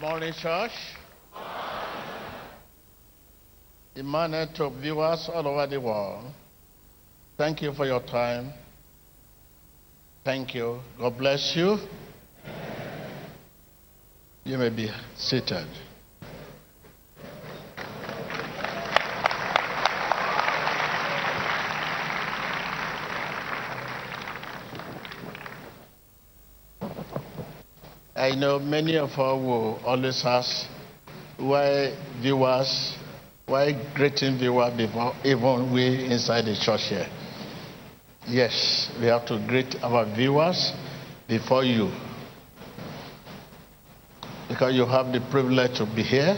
Morning, church. Emmanuel to viewers all over the world. Thank you for your time. Thank you. God bless you. You may be seated. I know many of us will always ask why viewers, why greeting viewers before even we inside the church here. Yes, we have to greet our viewers before you. Because you have the privilege to be here.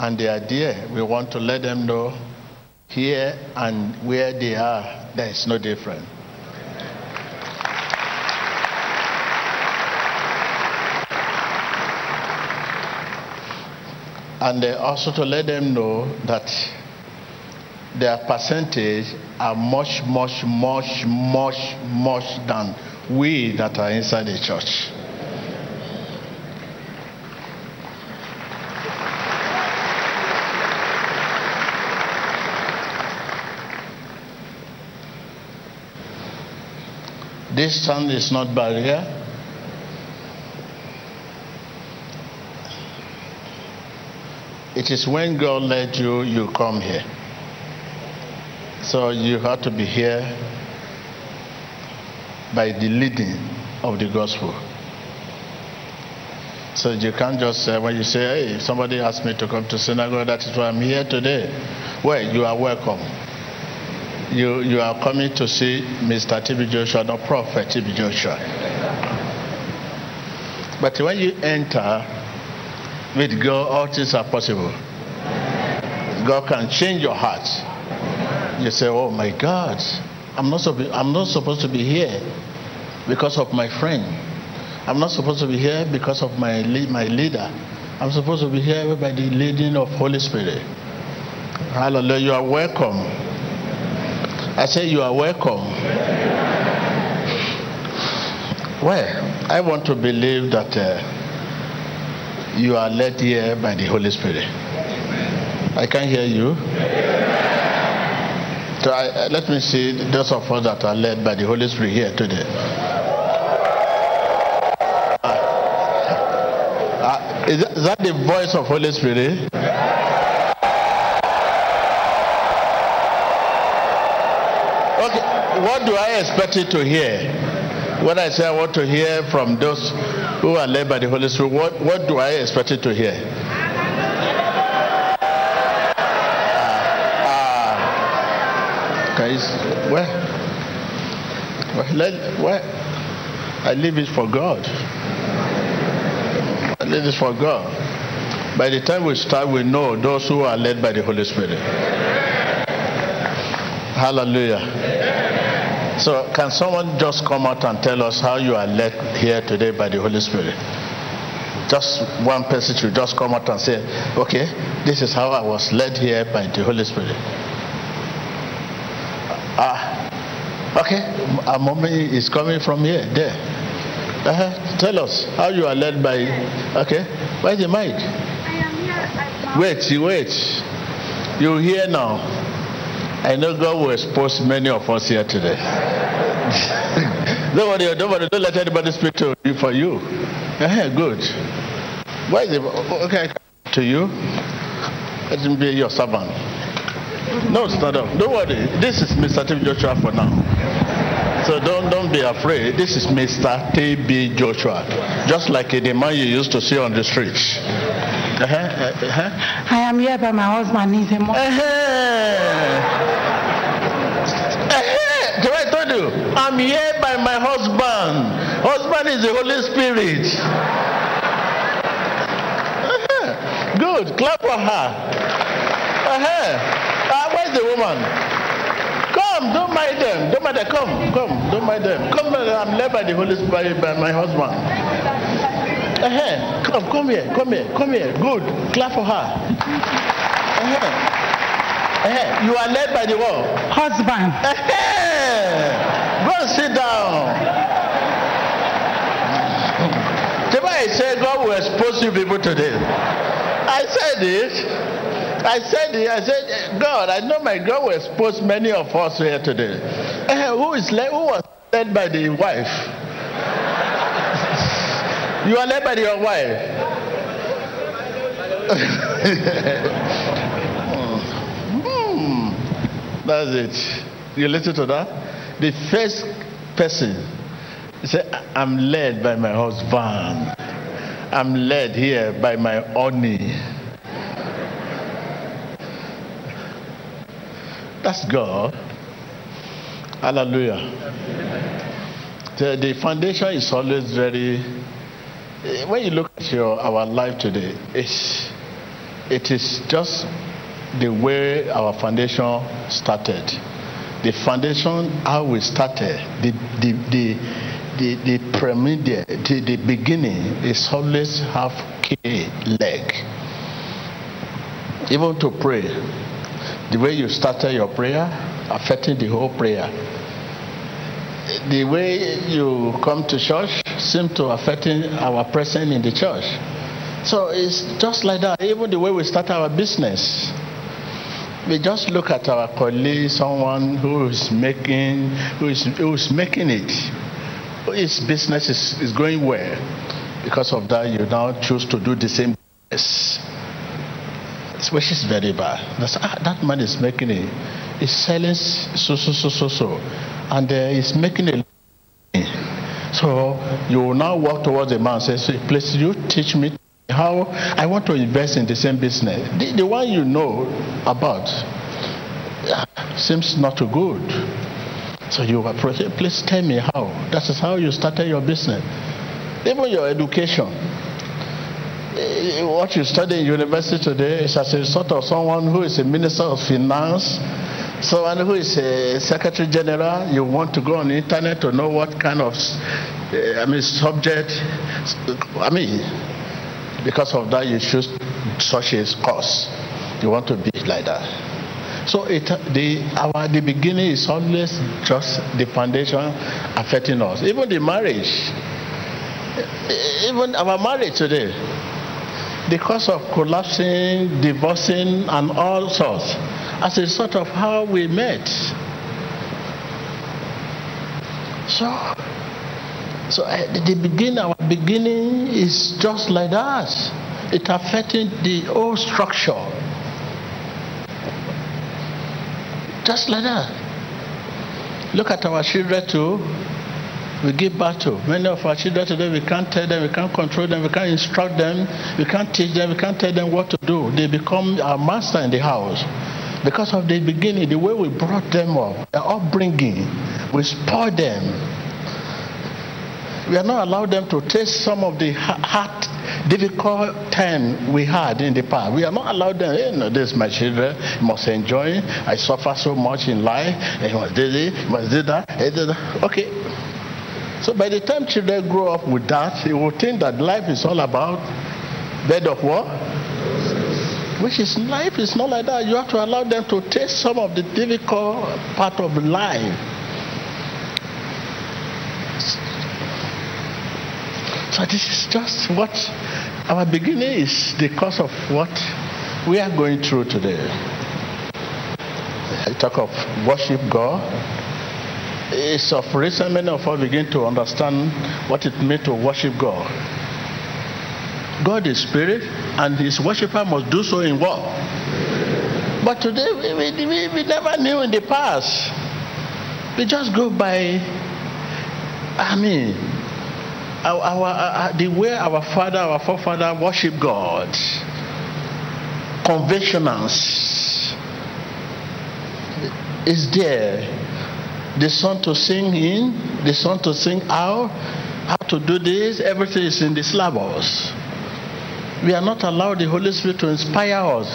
And the idea, we want to let them know here and where they are, there is no difference. And uh, also to let them know that their percentage are much, much, much, much, much than we that are inside the church. Distance is not barrier. It is when God led you, you come here. So you have to be here by the leading of the gospel. So you can't just say, when you say, hey, somebody asked me to come to synagogue, that is why I'm here today. Well, you are welcome. You, you are coming to see Mr. TB Joshua, not Prophet TB Joshua. But when you enter, with God, all things are possible. God can change your heart. You say, "Oh my God, I'm not, I'm not supposed to be here because of my friend. I'm not supposed to be here because of my my leader. I'm supposed to be here by the leading of Holy Spirit." Hallelujah! You are welcome. I say you are welcome. Well, I want to believe that. Uh, you are led here by the Holy Spirit. I can't hear you. So I, uh, let me see those of us that are led by the Holy Spirit here today. Uh, uh, is, that, is that the voice of Holy Spirit? Okay, what do I expect you to hear? When I say I want to hear from those who are led by the Holy Spirit, what, what do I expect you to hear? Ah, ah. guys, where? Well, let, where? I leave it for God. I leave it for God. By the time we start, we know those who are led by the Holy Spirit. Hallelujah. So, can someone just come out and tell us how you are led here today by the Holy Spirit? Just one person should just come out and say, okay, this is how I was led here by the Holy Spirit. Ah, okay, a moment is coming from here, there. Uh-huh. Tell us how you are led by. Okay, where's the mic? Wait, you wait. You hear now. I know God will expose many of us here today. don't worry, don't worry, don't let anybody speak to you for you. Uh-huh, good. Why is it? Okay, to you. Let him be your servant. No, not up. Don't worry. This is Mr. T.B. Joshua for now. So don't don't be afraid. This is Mr. T.B. Joshua. Just like the man you used to see on the streets. Uh-huh, uh-huh. I am here by my husband. He's a monk. Uh-huh. I told you, I'm here by my husband. Husband is the Holy Spirit. Uh-huh. Good. Clap for her. Uh-huh. Uh, where's the woman? Come, don't mind them. Don't mind them. Come, come. Don't mind them. Come, I'm led by the Holy Spirit by my husband. Uh-huh. Come, come here, come here, come here. Good. Clap for her. Uh-huh. Uh-huh. You are led by the what? Husband. Uh-huh. And sit down. Jeba, I say God will expose you people today. I said it. I said it. I said, God, I know my God will expose many of us here today. Uh, who is led, who was led by the wife? you are led by your wife. hmm. That's it. You listen to that? The first person said, I'm led by my husband. I'm led here by my honey. That's God. Hallelujah. The, the foundation is always very. When you look at your our life today, it's, it is just the way our foundation started. The foundation, how we started, the, the, the, the, the premiere, the, the beginning is always half key leg. Even to pray, the way you started your prayer affecting the whole prayer. The way you come to church seems to affecting our presence in the church. So it's just like that. Even the way we start our business, we just look at our colleague, someone who is making, who is, who is making it his business is, is going well. Because of that, you now choose to do the same business. Which is very bad. That's, ah, that man is making it. He's selling so, so, so, so, so. And uh, he's making a so you now walk towards the man and say, please you teach me how I want to invest in the same business. The, the one you know about seems not too good. So you approach it, please tell me how. That is how you started your business. Even your education. What you study in university today is as a sort of someone who is a minister of finance, someone who is a secretary general. You want to go on the internet to know what kind of, eh, I mean, subject. I mean, because of that, you choose such a course. You want to be like that. So it, the, our, the beginning is always just the foundation affecting us. Even the marriage, even our marriage today, because of collapsing, divorcing, and all sorts, as a sort of how we met. So, so eh, at the beginning, our beginning is just like that. It affecting the whole structure. Just like that. Look at our children too. We give birth to. Many of our children today, we can't tell them, we can't control them, we can't instruct them, we can't teach them, we can't tell them what to do. They become our master in the house. Because of the beginning, the way we brought them up, their upbringing, we spoil them. We are not allowed them to taste some of the hard difficult time we had in the past. We are not allowed them, you know, this my children must enjoy. I suffer so much in life. You must do this, you must do that. Okay. So by the time children grow up with that, they will think that life is all about bed of war. Which is life is not like that. You have to allow them to taste some of the difficult part of life. So this is just what our beginning is the cause of what we are going through today. I talk of worship God. It's of recent many of us begin to understand what it means to worship God. God is spirit, and his worshiper must do so in what? But today we, we, we never knew in the past. We just go by, I mean, our, our, uh, the way our father, our forefather worship God, conventionals is there. The song to sing in, the song to sing out, how to do this, everything is in the syllabus. We are not allowed the Holy Spirit to inspire us.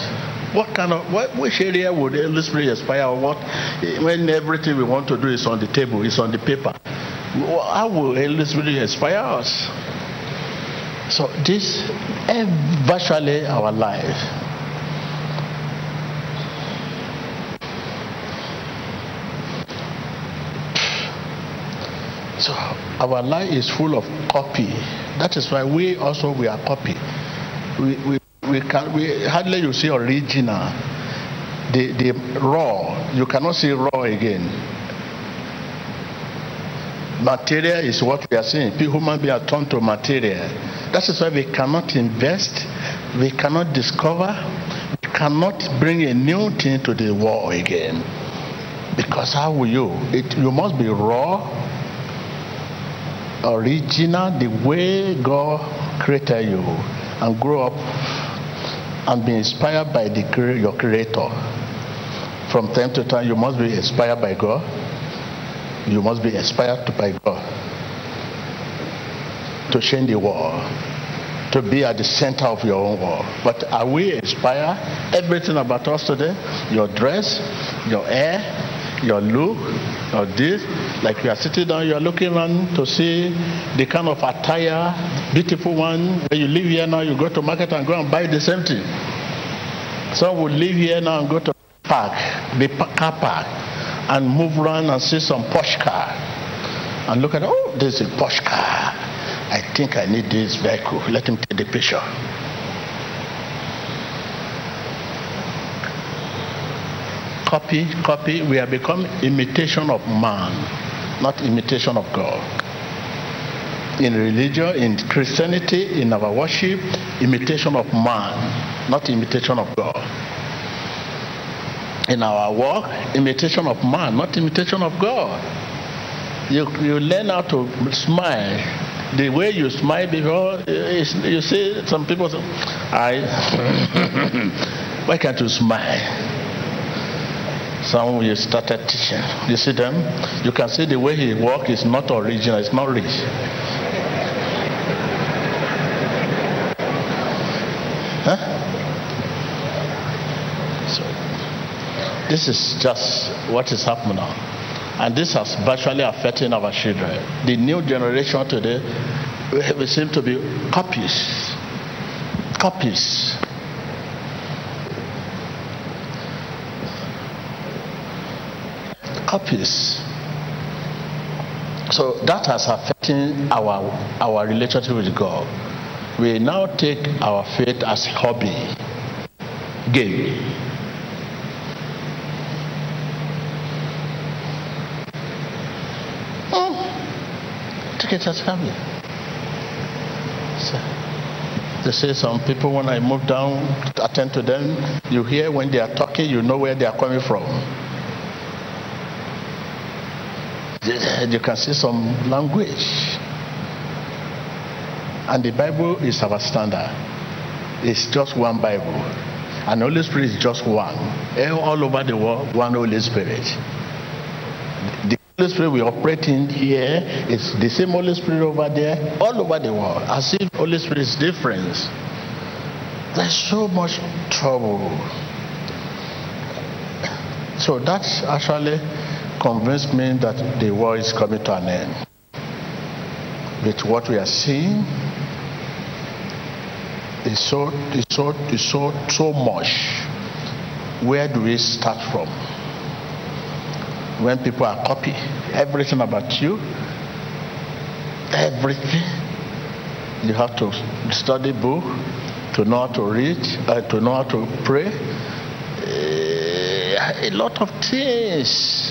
What kind of, what, which area would the Holy Spirit inspire? What, when everything we want to do is on the table, is on the paper how will Holy inspire us? So this is virtually our life. So our life is full of copy. That is why we also we are copy. We we, we can we hardly you see original. The the raw you cannot see raw again. Material is what we are seeing. Human beings are turned to material. That is why we cannot invest, we cannot discover, we cannot bring a new thing to the world again. Because how will you? It, you must be raw, original, the way God created you, and grow up and be inspired by the, your Creator. From time to time, you must be inspired by God. You must be inspired by God to change the world, to be at the center of your own world. But are we inspired? Everything about us today, your dress, your hair, your look, or this, like you are sitting down, you are looking around to see the kind of attire, beautiful one. When you live here now, you go to market and go and buy the same thing. Some will live here now and go to park, the car park, and move around and see some posh car. And look at, oh, there's a posh car. I think I need this vehicle. Let him take the picture. Copy, copy. We have become imitation of man, not imitation of God. In religion, in Christianity, in our worship, imitation of man, not imitation of God. In our work, imitation of man, not imitation of God. You, you learn how to smile the way you smile before, eh, you see some people say, I, why can't you smile? Some you started teaching. You see them? You can see the way he walk is not original, it's not rich. Huh? So, this is just what is happening now. And this has virtually affecting our children. The new generation today, we seem to be copies. Copies. Copies. So that has affecting our our relationship with God. We now take our faith as hobby, game. So, they say some people, when I move down attend to them, you hear when they are talking, you know where they are coming from. You can see some language. And the Bible is our standard. It's just one Bible. And Holy Spirit is just one. All over the world, one Holy Spirit. The Holy Spirit we operate in here is the same Holy Spirit over there, all over the world, as if Holy Spirit is different. There's so much trouble. So that actually convinced me that the war is coming to an end. With what we are seeing, is so is so is so so much. Where do we start from? When people are copy everything about you, everything. You have to study book to know how to read, uh, to know how to pray. Uh, a lot of things.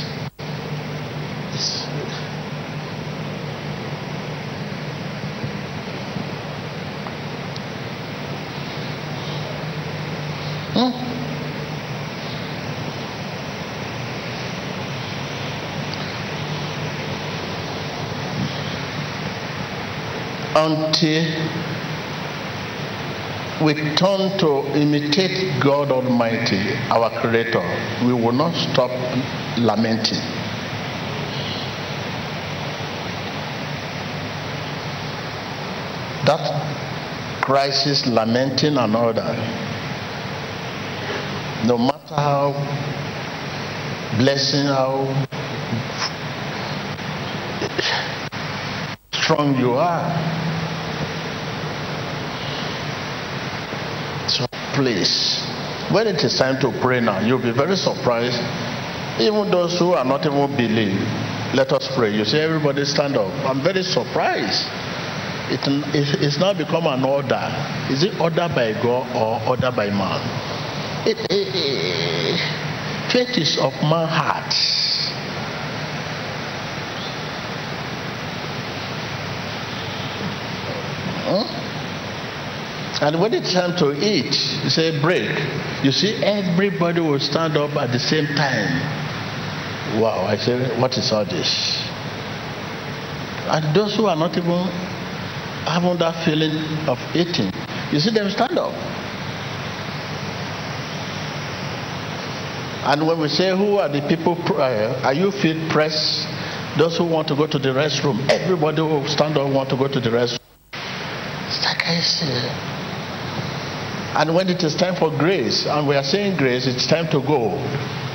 Until we turn to imitate God Almighty, our Creator, we will not stop lamenting. That crisis, lamenting, and all that, no matter how blessing, how strong you are, So please, when it is time to pray now, you'll be very surprised. Even those who are not even believe, Let us pray. You see, everybody stand up. I'm very surprised. It, it, it's now become an order. Is it order by God or order by man? It, it, faith is of my heart. And when it's time to eat, you say break. You see, everybody will stand up at the same time. Wow, I say, what is all this? And those who are not even having that feeling of eating, you see them stand up. And when we say, who are the people, uh, are you feel pressed? Those who want to go to the restroom, everybody will stand up want to go to the restroom. It's like I say. And when it is time for grace, and we are saying grace, it's time to go.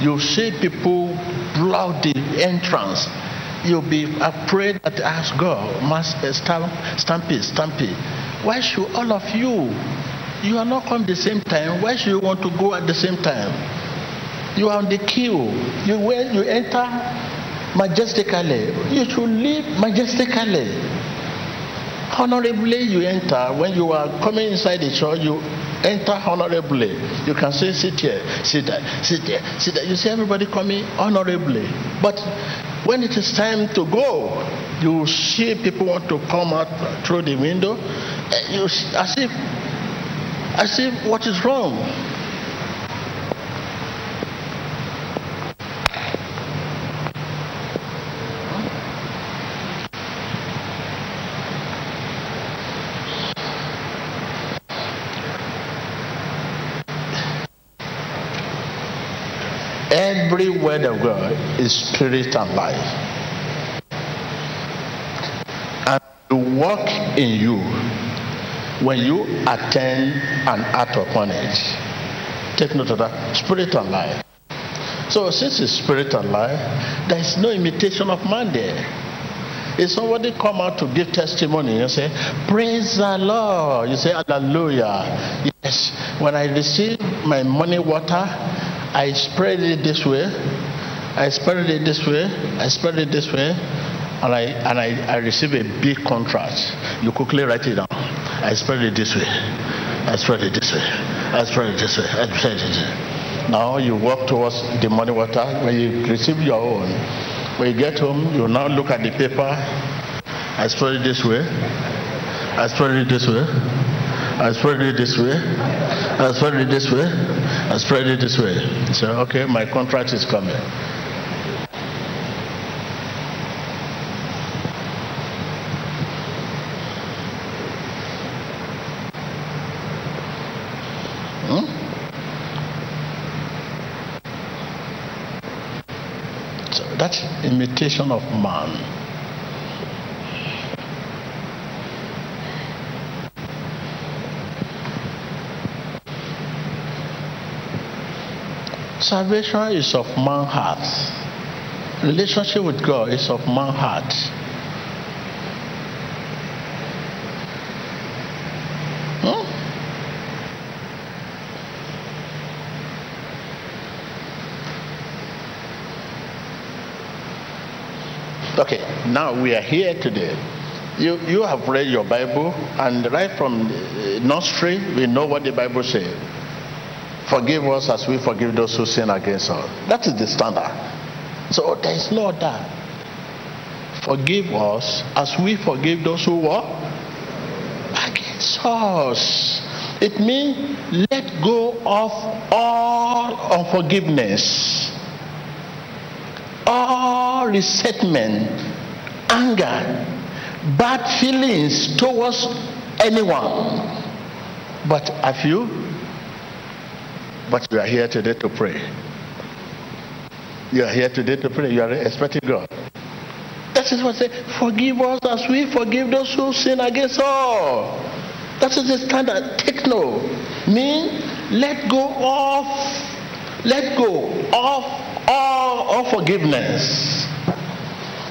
You see people block the entrance. You'll be afraid that ask God, Master, uh, stamp, stampy, stampy. Why should all of you, you are not come the same time, why should you want to go at the same time? You are on the queue. You when you enter majestically, you should leave majestically. Honorably you enter. When you are coming inside the church, you enter honorably. You can say, sit here, sit there, sit there, sit there. You see everybody coming honorably. But when it is time to go, you see people want to come out through the window. Eh, you as if, as if what is wrong? Word of God is spirit and life. And to work in you when you attend and act upon it. Take note of that. Spirit and life. So since it's spirit and life, there is no imitation of man there. If somebody come out to give testimony, and say, Praise the Lord. You say, Hallelujah. Yes. When I receive my money water, I spread it this way, I spread it this way, I spread it this way, and I and I, I receive a big contract. You quickly write it down. I spread it this way, I spread it this way, I spread it this way, I spread it this way. Now you walk towards the money water. When you receive your own, when you get home, you now look at the paper. I spread it this way. I spread it this way. I spread it this way. I spread it this way. I spread it this way. So, okay, my contract is coming. Hmm? Imitation of man. Salvation is of man heart. Relationship with God is of man heart. Hmm? Okay, now we are here today. You, you have read your Bible, and right from nursery, we know what the Bible says. Forgive us as we forgive those who sin against us. That is the standard. So there is no other. Forgive us as we forgive those who were against us. It means let go of all unforgiveness, all resentment, anger, bad feelings towards anyone. But have you but you are here today to pray. You are here today to pray. You are expecting God. That is what say. Forgive us as we forgive those who sin against us. That is the standard. Take no. Mean let go of let go of all unforgiveness,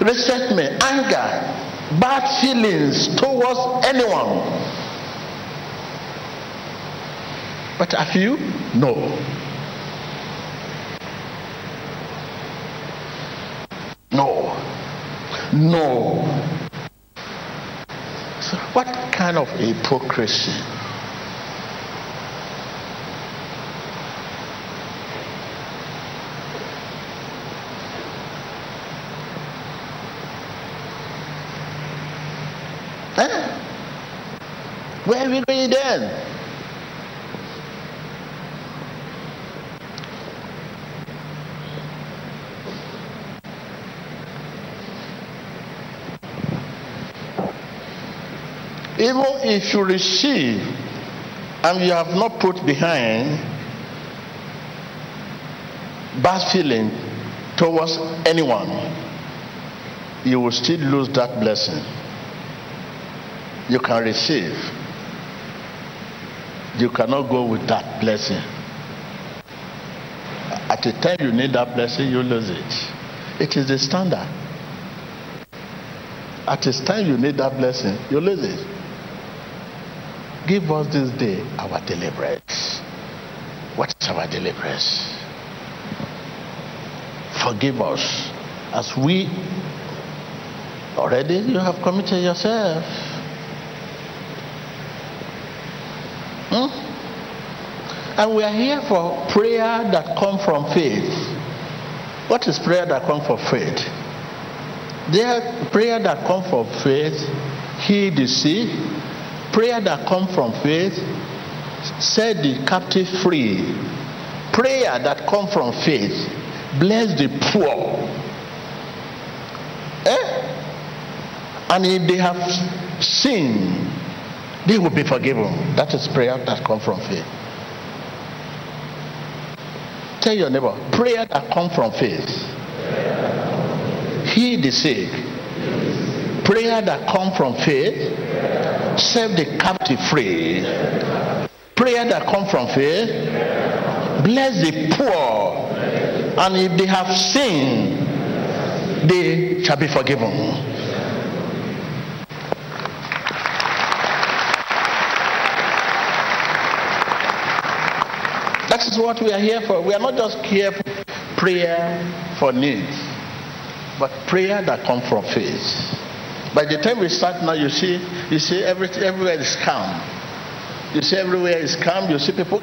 resentment, anger, bad feelings towards anyone But a few? No. No. No. So what kind of hypocrisy? Eh? Where are we then? Even if you receive and you have not put behind bad feeling towards anyone, you will still lose that blessing. You can receive. You cannot go with that blessing. At the time you need that blessing, you lose it. It is the standard. At the time you need that blessing, you lose it. Give us this day our deliverance. What is our deliverance? Forgive us as we already you have committed yourself. Hmm? And we are here for prayer that come from faith. What is prayer that come from faith? There prayer that come from faith, heal the sick, prayer that come from faith set the captive free. Prayer that come from faith bless the poor. Eh? and if they have sinned they will be forgiven. That is prayer that come from faith. Tell your neighbor prayer that come from faith. Heal the sick. Prayer that come from faith set the captive free. Prayer that come from faith. Bless the poor. And if they have sinned, they shall be forgiven. That is what we are here for. We are not just here for prayer for needs, but prayer that come from faith. By the time we start now, you see, you see everything, everywhere is calm. You see everywhere is calm. You see people,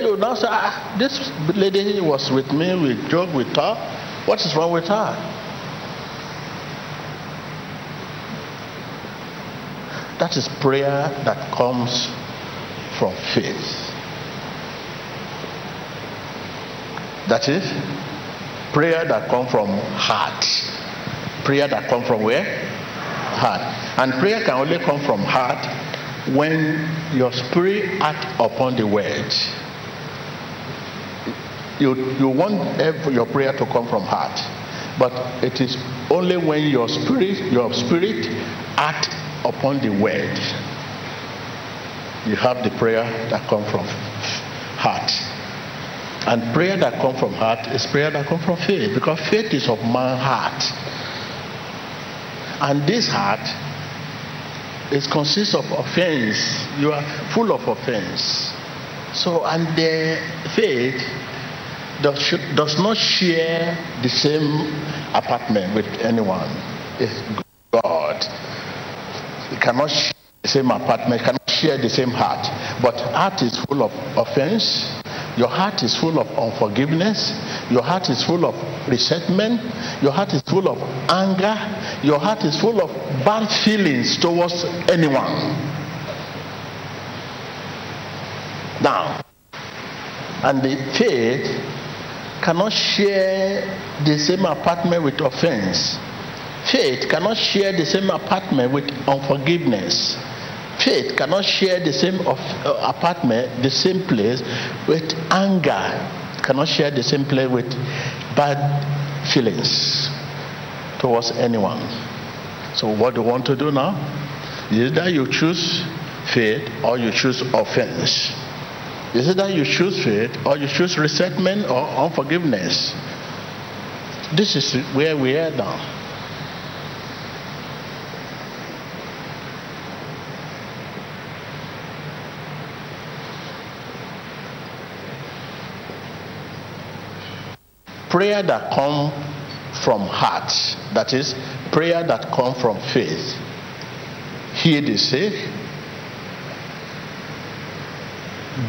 you now say, ah, this lady was with me. We joke, we talk. What is wrong with her? That is prayer that comes from faith. That is prayer that comes from heart. Prayer that come from where? Heart. And prayer can only come from heart when your spirit act upon the word. You, you want every, your prayer to come from heart. But it is only when your spirit, your spirit act upon the word. You have the prayer that come from heart. And prayer that come from heart is prayer that come from faith. Because faith is of my heart. And this heart it consists of offense. You are full of offense. So, and the faith does, does not share the same apartment with anyone. It's God. It cannot share the same apartment, cannot share the same heart. But heart is full of offense. Your heart is full of unforgiveness. Your heart is full of resentment. Your heart is full of anger. Your heart is full of bad feelings towards anyone. Now, and the faith cannot share the same apartment with offense. Faith cannot share the same apartment with unforgiveness. Faith cannot share the same of, uh, apartment, the same place with anger. Cannot share the same place with bad feelings towards anyone. So, what do you want to do now? Either you choose faith or you choose offense. Is it that you choose faith or you choose resentment or unforgiveness? This is where we are now. Prayer that come from heart. That is, prayer that come from faith. Heal the sick,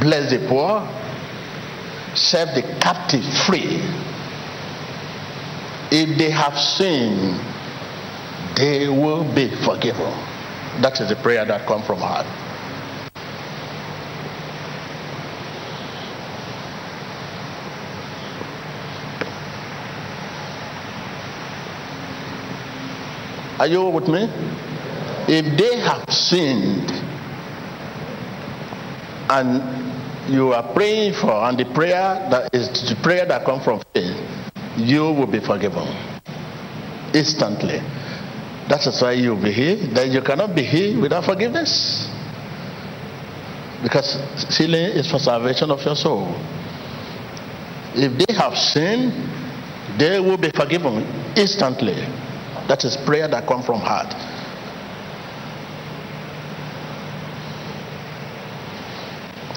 bless the poor, set the captive free. If they have sinned, they will be forgiven. That is the prayer that come from heart. Are you with me? If they have sinned and you are praying for, and the prayer that is the prayer that comes from faith, you will be forgiven instantly. That is why you'll be here. That you cannot be here without forgiveness. Because healing is for salvation of your soul. If they have sinned, they will be forgiven instantly. That is prayer that comes from heart.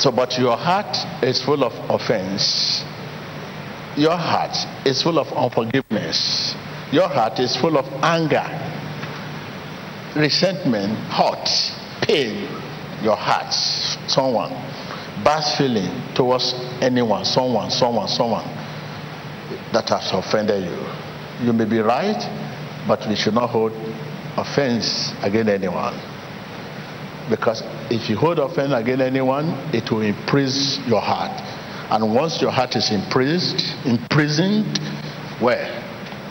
So, but your heart is full of offense. Your heart is full of unforgiveness. Your heart is full of anger, resentment, hurt, pain. Your heart, someone, bad feeling towards anyone, someone, someone, someone that has offended you. You may be right, but we should not hold offense against anyone. Because if you hold offense against anyone, it will imprison your heart. And once your heart is imprisoned, imprisoned, where?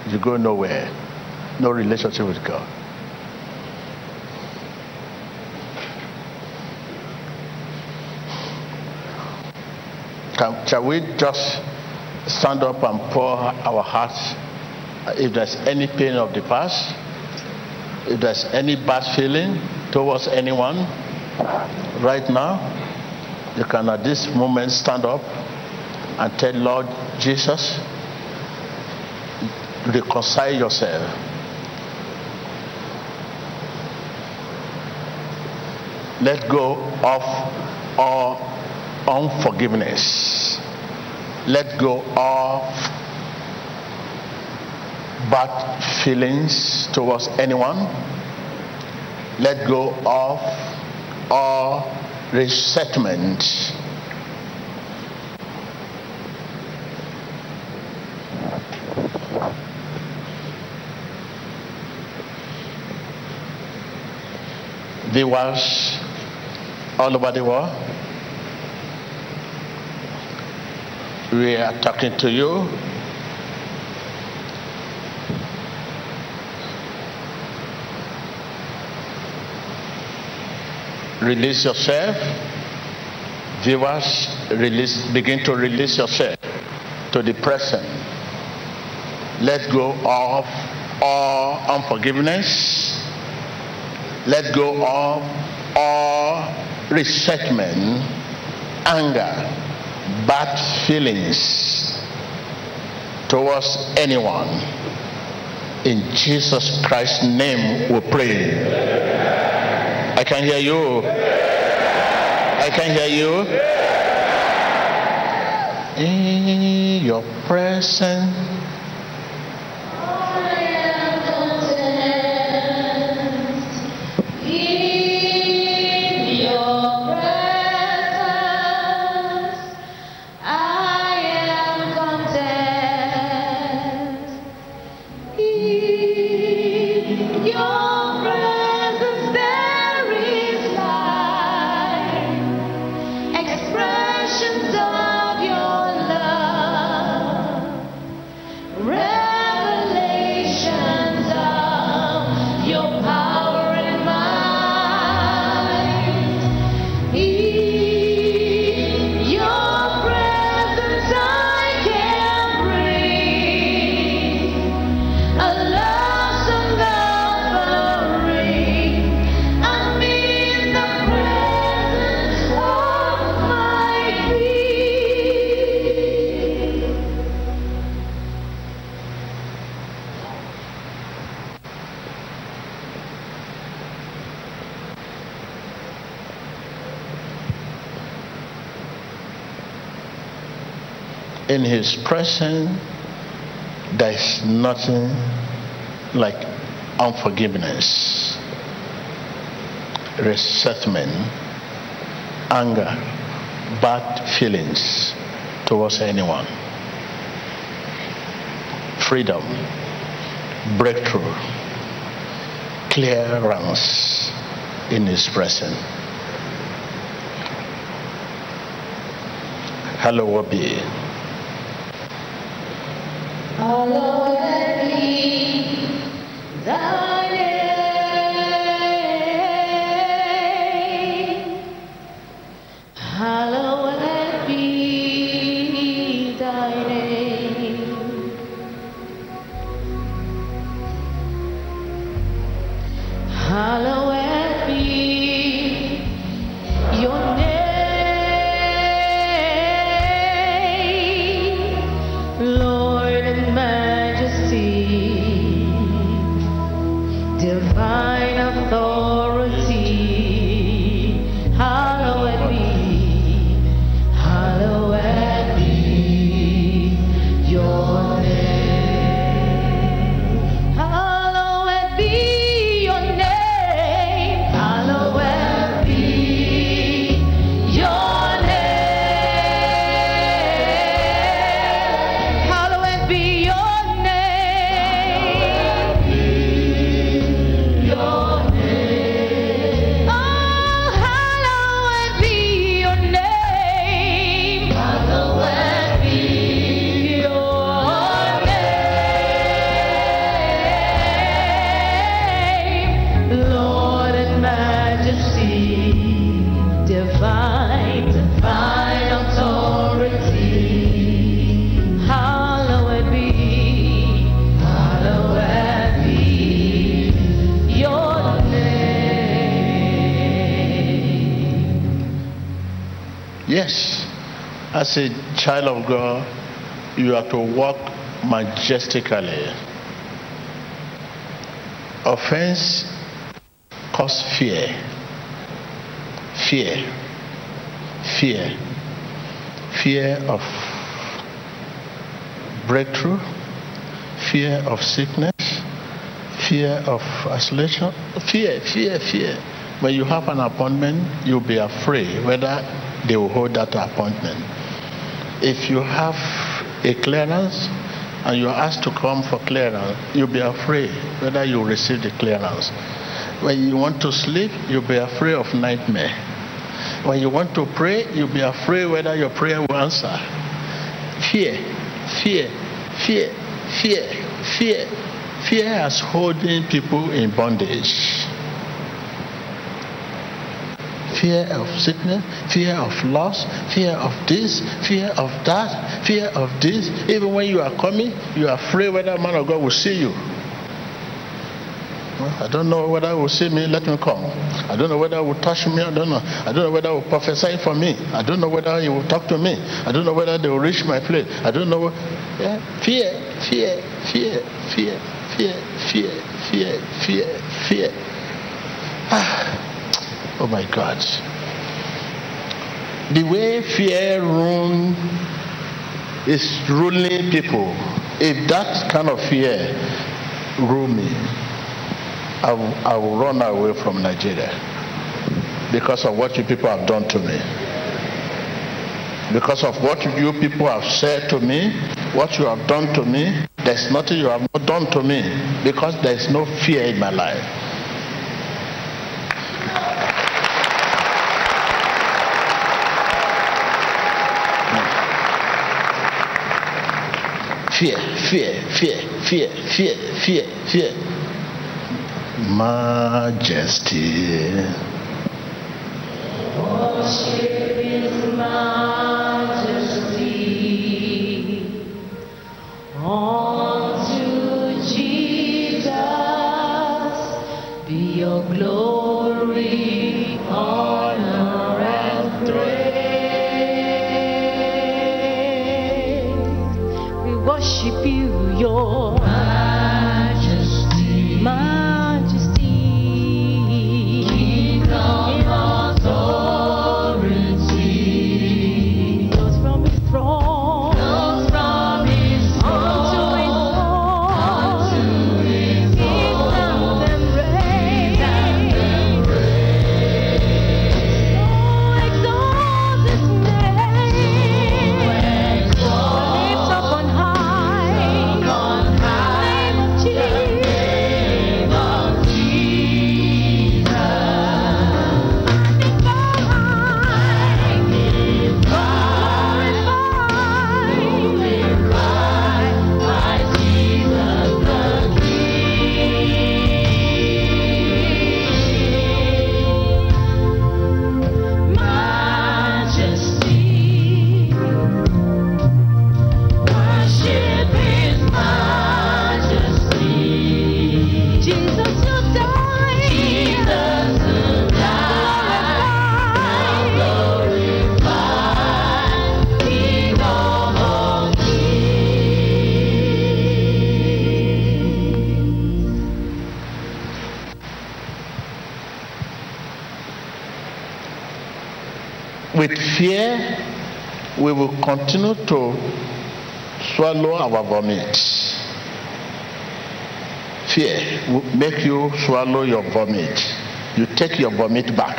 You go nowhere. No relationship with God. Can, shall we just stand up and pour our hearts if there's any pain of the past, if there's any bad feeling towards anyone right now, you can at this moment stand up and tell Lord Jesus, reconcile yourself. Let go of all unforgiveness. Let go of bad feelings towards anyone. Let go of all resentment. Viewers all over the world, we are talking to you release yourself. Viewers, release, begin to release yourself to the present. Let go of all unforgiveness. Let go of all resentment, anger, bad feelings towards anyone. In Jesus Christ's name we pray. I can hear you. I can hear you. In your presence. Presence There is nothing like unforgiveness, resentment, anger, bad feelings towards anyone. Freedom, breakthrough, clearance in His presence. Hallowed be. Child of God, you are to walk majestically. Offense causes fear. Fear. Fear. Fear of breakthrough, fear of sickness, fear of isolation. Fear, fear, fear. When you have an appointment, you'll be afraid whether they will hold that appointment. If you have a clearance and you're asked to come for clearance, you'll be afraid whether you receive the clearance. When you want to sleep, you'll be afraid of nightmare. When you want to pray, you'll be afraid whether your prayer will answer. Fear, fear, fear, fear, fear. Fear has holding people in bondage. Fear of sickness, fear of loss, fear of this, fear of that, fear of this. Even when you are coming, you are afraid whether man of God will see you. I don't know whether he will see me, let me come. I don't know whether he will touch me, I don't know. I don't know whether he will prophesy for me. I don't know whether he will talk to me. I don't know whether they will reach my place. I don't know. Fear, fear, fear, fear, fear, fear, fear, fear, fear. Ah. Oh my God. The way fear rule is ruling people. If that kind of fear rule me, I will, I will run away from Nigeria because of what you people have done to me. Because of what you people have said to me, what you have done to me, there's nothing you have not done to me because there's no fear in my life. Fear, fear, fear, fear, fear, fear, fear. Majesty. Worship continue to swallow our vomit. Fear will make you swallow your vomit. You take your vomit back.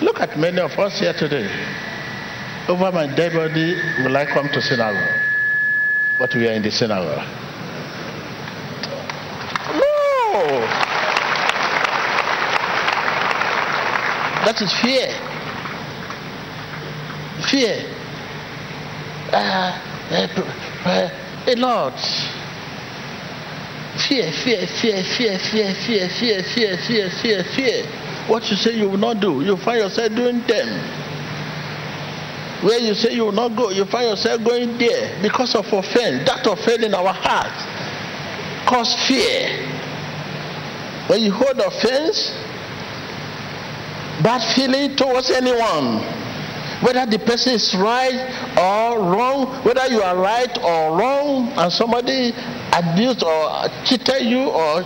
Look at many of us here today. Over my dead body will I come to synagogue. But we are in the synagogue. No! That is fear. Fear. Uh, uh, uh, a lot. Fear, fear, fear, fear, fear, fear, fear, fear, fear, fear, fear. What you say you will not do, you find yourself doing them. Where you say you will not go, you find yourself going there because of offense. That offense in our heart cause fear. When you hold offense, bad feeling towards anyone, whether the person is right or wrong, whether you are right or wrong, and somebody abused or cheated you or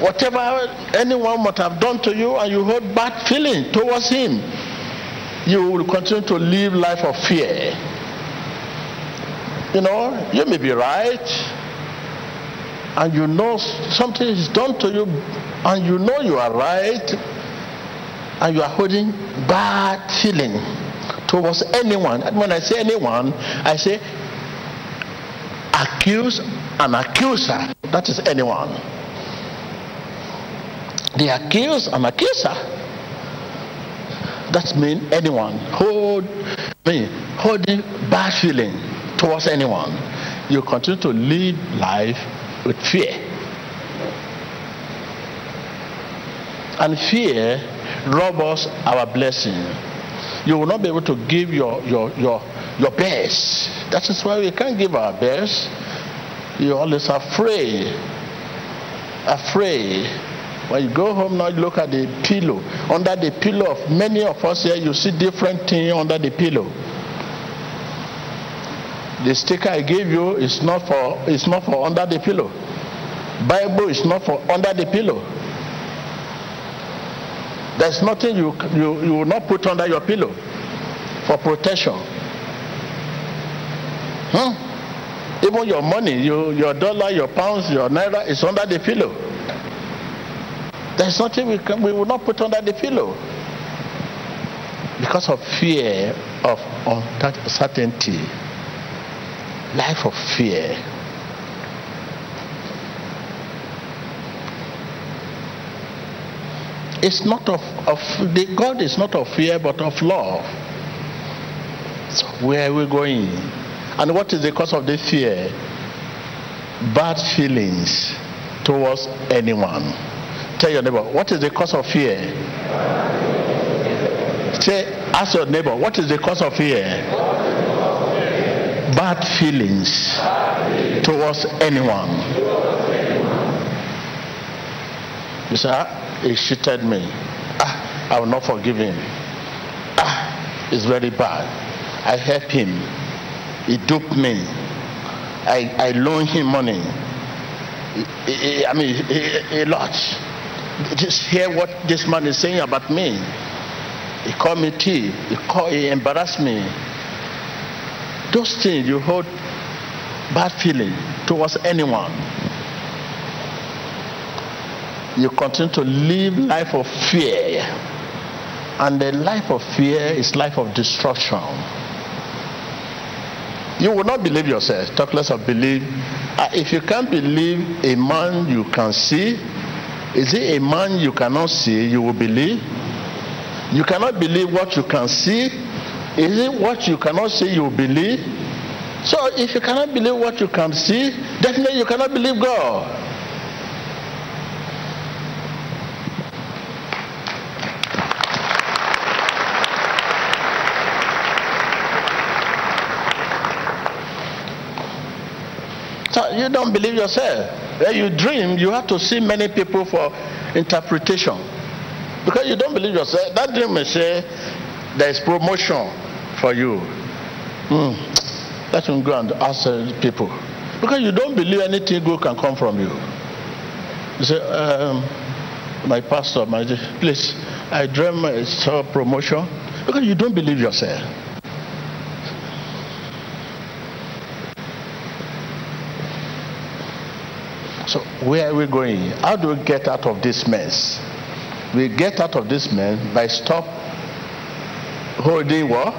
whatever anyone might have done to you, and you hold bad feeling towards him, you will continue to live life of fear. You know, you may be right, and you know something is done to you, and you know you are right, and you are holding bad feeling towards anyone. And when I say anyone, I say accuse an accuser. That is anyone. The accuse an accuser. That means anyone hold me holding bad feeling towards anyone. You continue to live life with fear. And fear rob us our blessing. You will not be able to give your your your your best. That is why we can't give our best. You're always afraid. Afraid. When you go home now, you look at the pillow. Under the pillow of many of us here, you see different things under the pillow. The sticker I gave you is not for is not for under the pillow. Bible is not for under the pillow. There's nothing you, you, you will not put under your pillow for protection. Huh? Even your money, you, your dollar, your pounds, your naira is under the pillow. There's nothing we, can, we will not put under the pillow because of fear of uncertainty, life of fear. It's not of, of the God is not of fear but of love. So where are we going? And what is the cause of the fear? Bad feelings towards anyone. Tell your neighbor, what is the cause of fear? Say, ask your neighbor, what is the cause of fear? Bad feelings towards anyone. You say, he cheated me. Ah, I will not forgive him. Ah, it's very bad. I help him. He duped me. I, I loan him money. I mean, a lot. Just hear what this man is saying about me. He called me tea. He, called, he embarrassed me. Those things you hold bad feeling towards anyone. You continue to live life of fear. And the life of fear is life of destruction. You will not believe yourself. Talk less of believe. Uh, if you can't believe a man you can see, is it a man you cannot see you will believe? You cannot believe what you can see. Is it what you cannot see you will believe? So if you cannot believe what you can see, definitely you cannot believe God. So you don't believe yourself. When you dream, you have to see many people for interpretation. Because you don't believe yourself. That dream may say there is promotion for you. Hmm. Let him go and ask people. Because you don't believe anything good can come from you. You say, um, my pastor, my please, I dream I saw promotion. Because you don't believe yourself. Where are we going? How do we get out of this mess? We get out of this mess by stop holding what?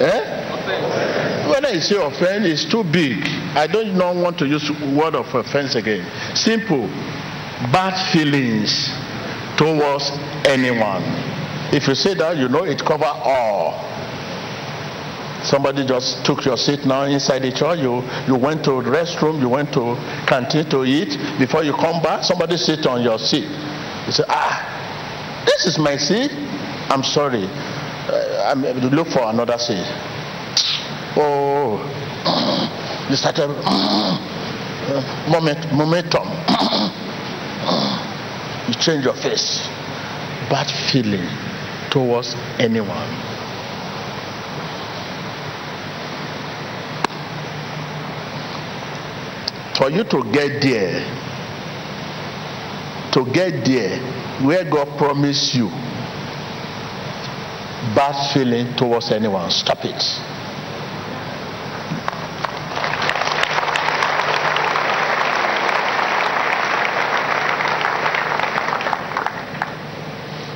Eh? When I say offense, it's too big. I don't not want to use word of offense again. Simple, bad feelings towards anyone. If you say that, you know it cover all. Somebody just took your seat now inside the church. You you went to the restroom. You went to canteen to eat. Before you come back, somebody sit on your seat. You say, ah, this is my seat. I'm sorry. Uh, I'm, to look for another seat. Oh, you started uh, moment momentum. you change your face. Bad feeling towards anyone. For you to get there to get there where god promised you bad feeling towards anyone. Stop it.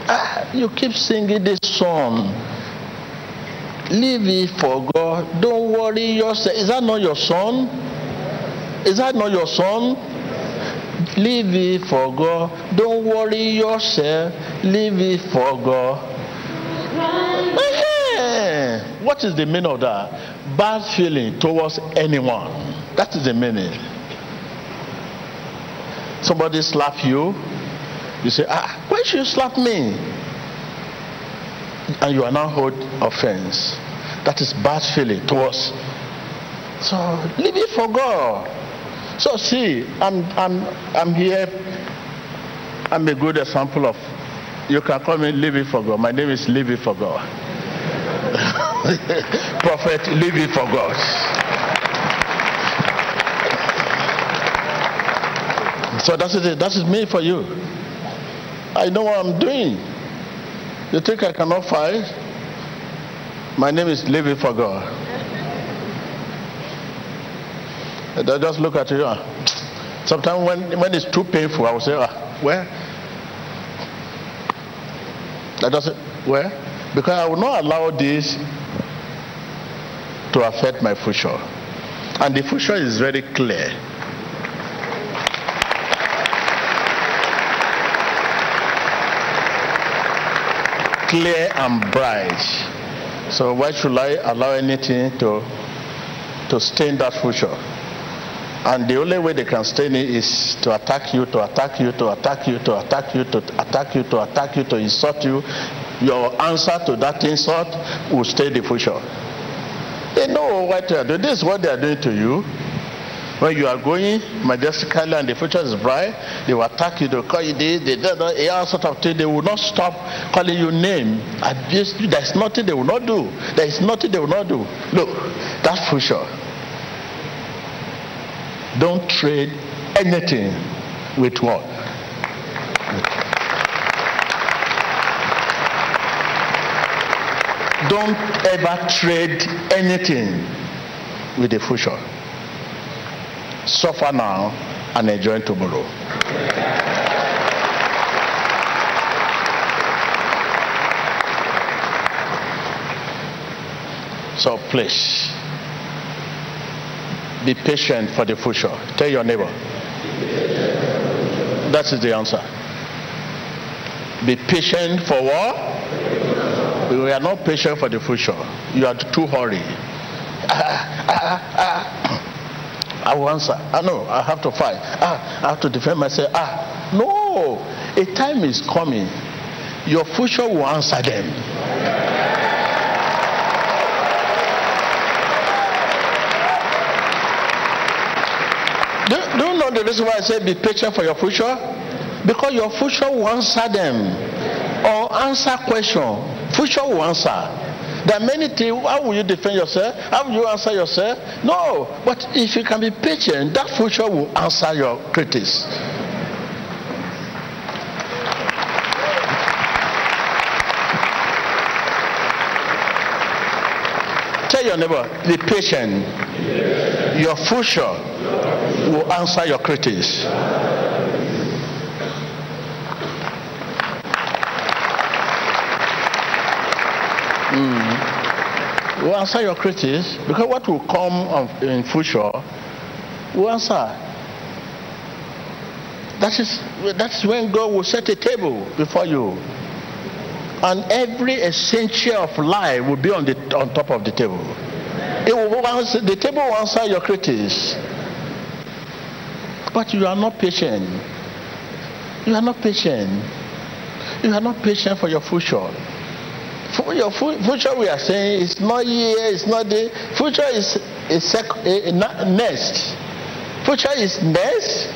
Ah, you keep singing this song. Leave it for god. Don't worry yourself. Is that not your son is that not your son? Leave it for God. Don't worry yourself. Leave it for God. What is the meaning of that? Bad feeling towards anyone. That is the meaning. Somebody slap you. You say, ah, why should you slap me? And you are now hold offense. That is bad feeling towards. So leave it for God. So see, I'm I'm I'm here. I'm a good example of. You can call me It for God. My name is It for God. Prophet, It for God. So that's it. That is me for you. I know what I'm doing. You think I cannot fight? My name is It for God. I just look at you. ah. Sometimes when, when it's too painful, I will say, ah, where? Just say, where? Because I will not allow this to affect my future. And the future is very clear. Clear and bright. So why should I allow anything to to stain that future? And the only way they can stain it is to attack you, to attack you, to attack you, to attack you, to attack you, to attack you, to insult you. Your answer to that insult will stay the future. They know what they are doing. This is what they are doing to you. When you are going majestically and the future is bright, they will attack you, they will call you this, they do all sort of thing. They will not stop calling you name. Abuse you. There is nothing they will not do. There is nothing they will not do. Look, that future. Don't trade anything with what? Don't ever trade anything with the future. Suffer now and enjoy tomorrow. So please be patient for the future. Tell your neighbor. That is the answer. Be patient for what? We are not patient for the future. You are too hurry. Ah, ah, ah. I will answer. I know I have to fight. Ah, I have to defend myself. Ah, no. A time is coming. Your future will answer them. of the reasons why I say be patient for your future, because your future will answer them or answer question. Future will answer. There are many things. How will you defend yourself? How will you answer yourself? No. But if you can be patient, that future will answer your critics. Tell your neighbor, be patient. Yes. Your future will answer your critics. Mm. Will answer your critics because what will come in future will answer. That is that's when God will set a table before you. And every essential of life will be on the on top of the table. It will answer, the table will answer your critics. But you are not patient. You are not patient. You are not patient for your future. For your fu- future, we are saying it's not here, it's not there. Future is a, sec- eh, eh, a, a next. Future is next.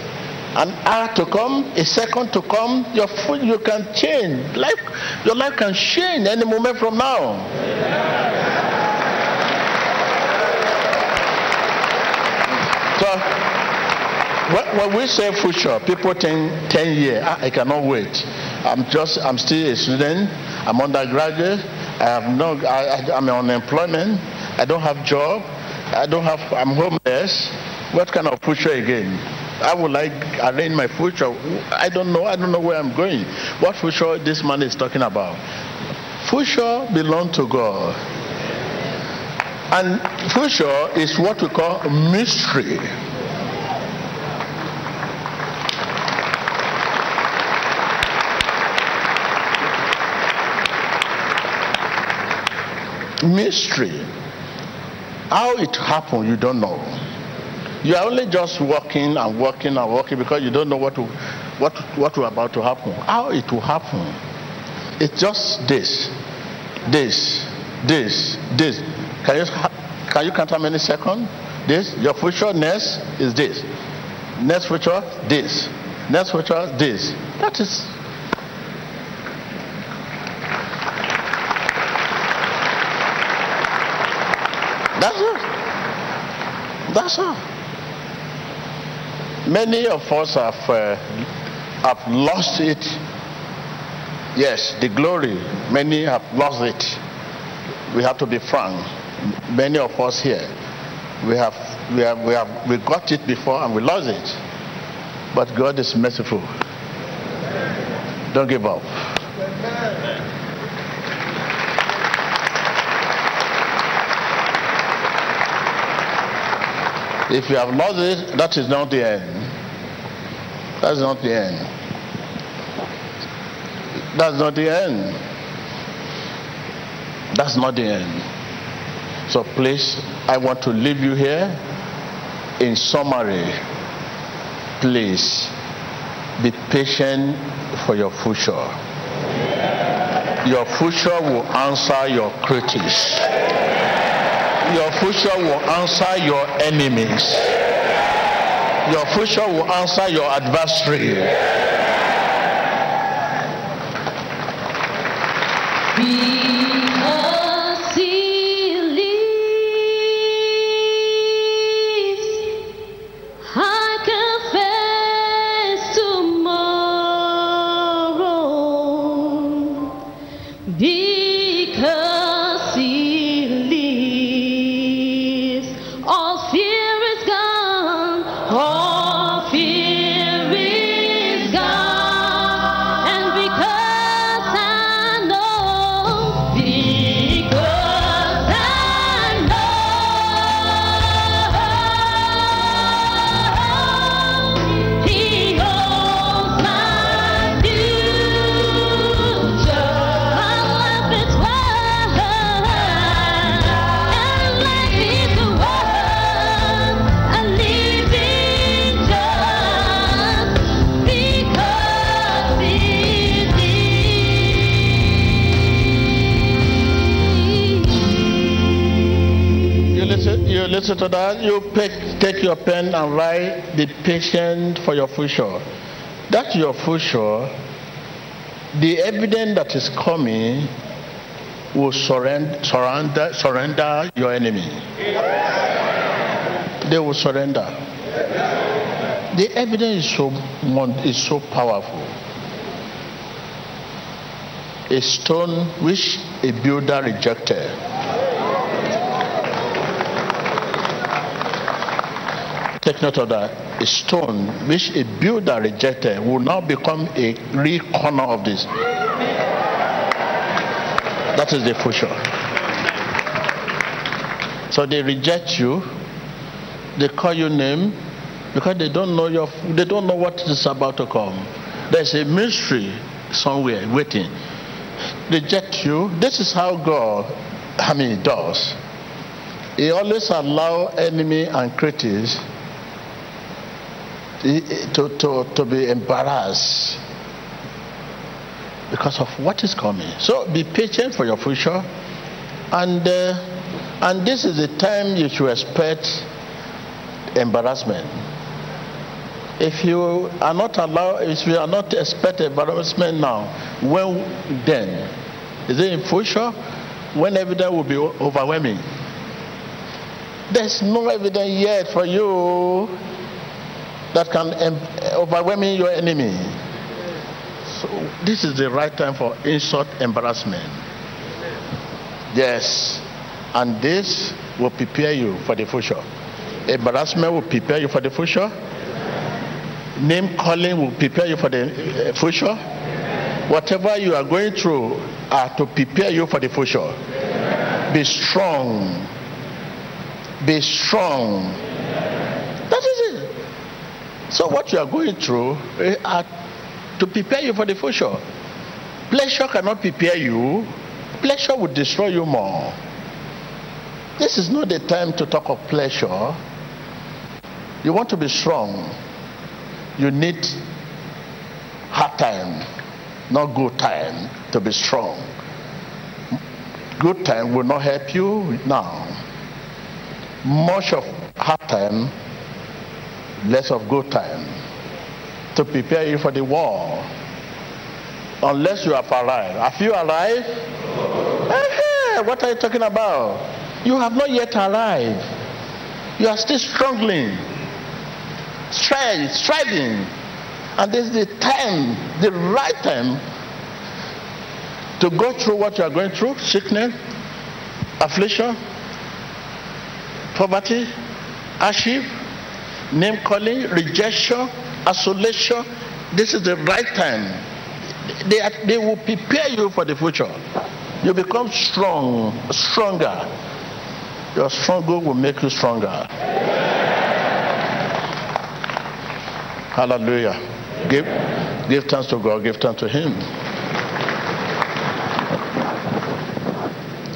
An hour to come, a second to come. Your fu- you can change. Life, your life can change any moment from now. So when, we say future, people think 10 years. Ah, I cannot wait. I'm just, I'm still a student. I'm undergraduate. I have no, I, I'm on unemployment. I don't have job. I don't have, I'm homeless. What kind of future again? I would like arrange my future. I don't know. I don't know where I'm going. What future this man is talking about? Future belong to God. And future is what we call mystery. Mystery. How it happened, you don't know. You are only just walking and walking and walking because you don't know what will, what what will about to happen. How it will happen? It's just this, this, this, this. Can you can you count how many seconds? This. Your future next is this. Next future this. Next future this. That is That's it. That's all. Many of us have uh, have lost it. Yes, the glory. Many have lost it. We have to be frank. Many of us here, we have we have we have we got it before and we lost it. But God is merciful. Don't give up. If you have lost it, that is not the end. That's not the end. That's not the end. That's not the end. So please, I want to leave you here. In summary, please be patient for your future. Your future will answer your critics your future will answer your enemies. Your future will answer your adversary. Pen and write the patient for your future. That's your future. The evidence that is coming will surrender, surrender, surrender your enemy. They will surrender. The evidence is so is so powerful. A stone which a builder rejected take note. A stone which a builder rejected will now become a real corner of this. That is the future. So they reject you. They call you name because they don't know your. They don't know what is about to come. There's a mystery somewhere waiting. Reject you. This is how God, I mean, does. He always allow enemy and critics to, to, to be embarrassed because of what is coming. So be patient for your future, and uh, and this is the time you should expect embarrassment. If you are not allowed, if you are not expect embarrassment now, when then? Is it in future? When evidence will be overwhelming? There's no evidence yet for you that can overwhelming your enemy. So this is the right time for insult embarrassment. Yes. And this will prepare you for the future. Embarrassment will prepare you for the future. Name calling will prepare you for the uh, future. Whatever you are going through are to prepare you for the future. Be strong. Be strong. So what you are going through eh, are to prepare you for the future. Pleasure cannot prepare you. Pleasure will destroy you more. This is not the time to talk of pleasure. You want to be strong. You need hard time, not good time to be strong. Good time will not help you now. Much of hard time, less of good time to prepare you for the war. Unless you have arrived. Have you arrived? What are you talking about? You have not yet arrived. You are still struggling, stri- striving. And this is the time, the right time to go through what you are going through sickness, affliction, poverty, hardship, name calling, rejection, isolation. This is the right time. They, are- they will prepare you for the future. You become strong, stronger. Your struggle will make you stronger. Hallelujah. Give, give thanks to God, give thanks to Him.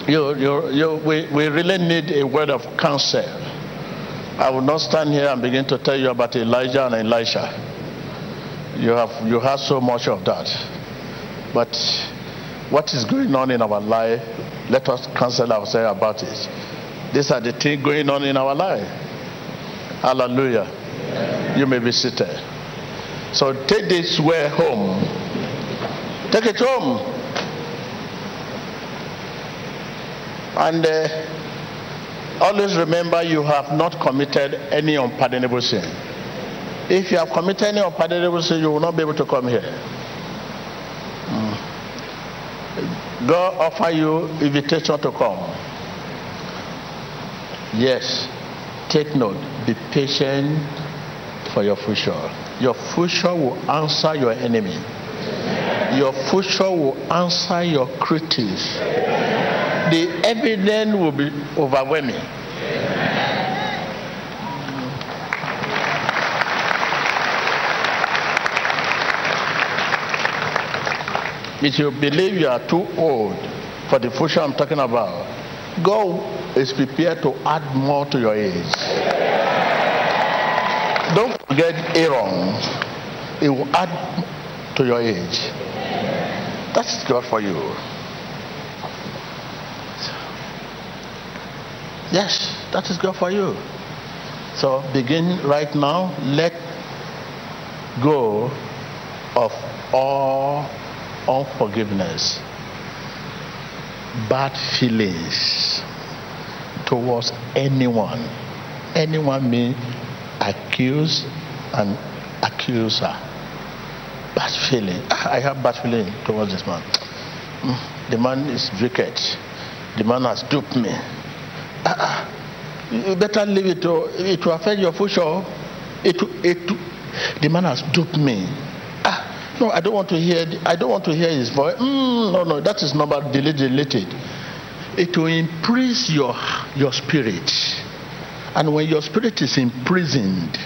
You, you, you, we, we really need a word of counsel. I will not stand here and begin to tell you about Elijah and Elisha. You have you have so much of that. But what is going on in our life, let us counsel ourselves about it. These are the things going on in our life. Hallelujah. You may be seated. So take this way home. Take it home. And uh, always remember you have not committed any unpardonable sin. If you have committed any unpardonable sin, you will not be able to come here. Mm. God offer you invitation to come. Yes. Take note. Be patient for your future. Your future will answer your enemy. Your future will answer your critics. The evidence will be overwhelming. If you believe you are too old for the future I'm talking about, God is prepared to add more to your age. Don't forget Aaron. It will add to your age. That's God for you. Yes, that is good for you. So begin right now. Let go of all unforgiveness, bad feelings towards anyone. Anyone may accuse and accuser. Bad feeling. Ah, I have bad feeling towards this man. Mm, The man is wicked. The man has duped me. Ah. You better leave it to it will affect your future. It, it, the man has duped me. Ah, no, I don't want to hear. I don't want to hear his voice. Mm, no, no, that is number delete, deleted. It will imprison your your spirit, and when your spirit is imprisoned,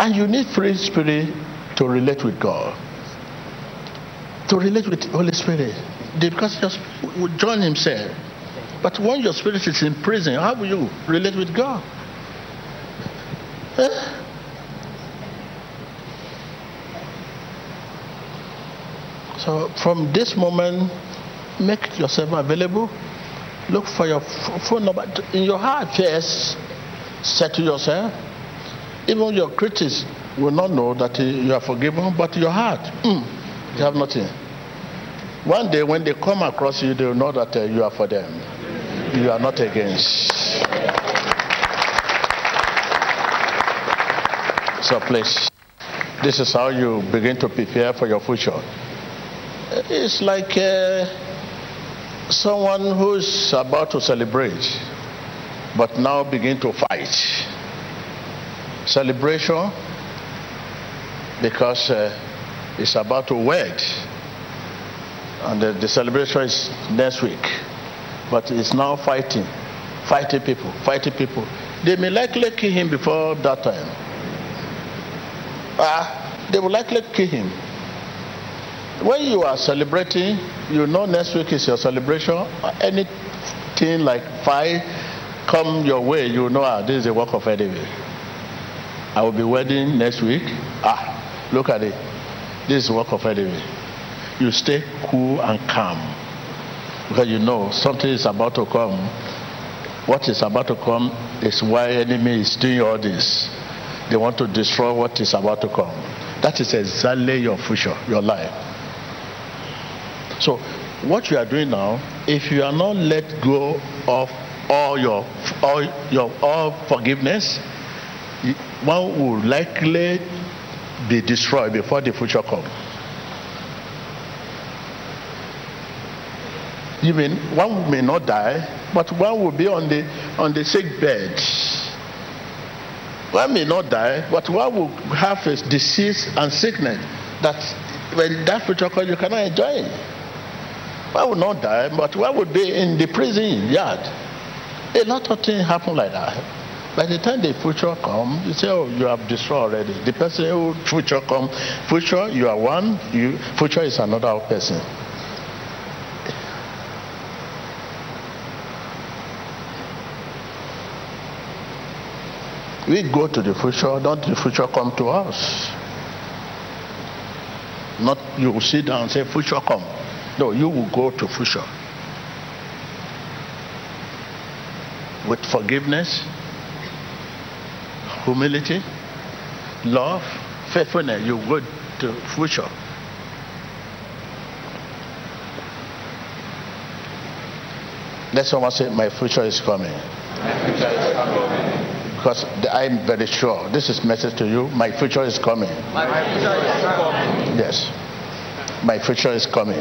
and you need free spirit to relate with God, to relate with Holy Spirit, because will join Himself. But when your spirit is in prison, how will you relate with God? Eh? So from this moment, make yourself available. Look for your phone number in your heart first. Say to yourself, even your critics will not know that you are forgiven, but your heart, mm, you have nothing. One day when they come across you, they will know that uh, you are for them. You are not against. So please, this is how you begin to prepare for your future. It's like uh, someone who's about to celebrate, but now begin to fight. Celebration because uh, it's about to wed, and the, the celebration is next week, but it's now fighting, fighting people, fighting people. They may likely kill him before that time. Ah, they will likely kill him. When you are celebrating, you know next week is your celebration. Anything like fight come your way, you know ah, this is a work of enemy. I will be wedding next week. Ah, look at it. This is work of enemy. You stay cool and calm because you know something is about to come. What is about to come is why enemy is doing all this. They want to destroy what is about to come. That is exactly your future, your life. So, what you are doing now, if you are not let go of all your all your all forgiveness, one will likely be destroyed before the future comes. Even one may not die, but one will be on the on the sick bed. One may not die, but one will have a disease and sickness that when that future comes, you cannot enjoy it. One will not die, but one will be in the prison yard. A lot of things happen like that. By the time the future come, you say, "Oh, you have destroyed already." The person who future come, future you are one, you future is another person. We go to the future, don't the future come to us. Not you will sit down and say, future come. No, you will go to future. With forgiveness, humility, love, faithfulness, you go to future. Let someone say, My future is coming. Because I'm very sure. This is message to you. My future is coming. Yes. My future is coming.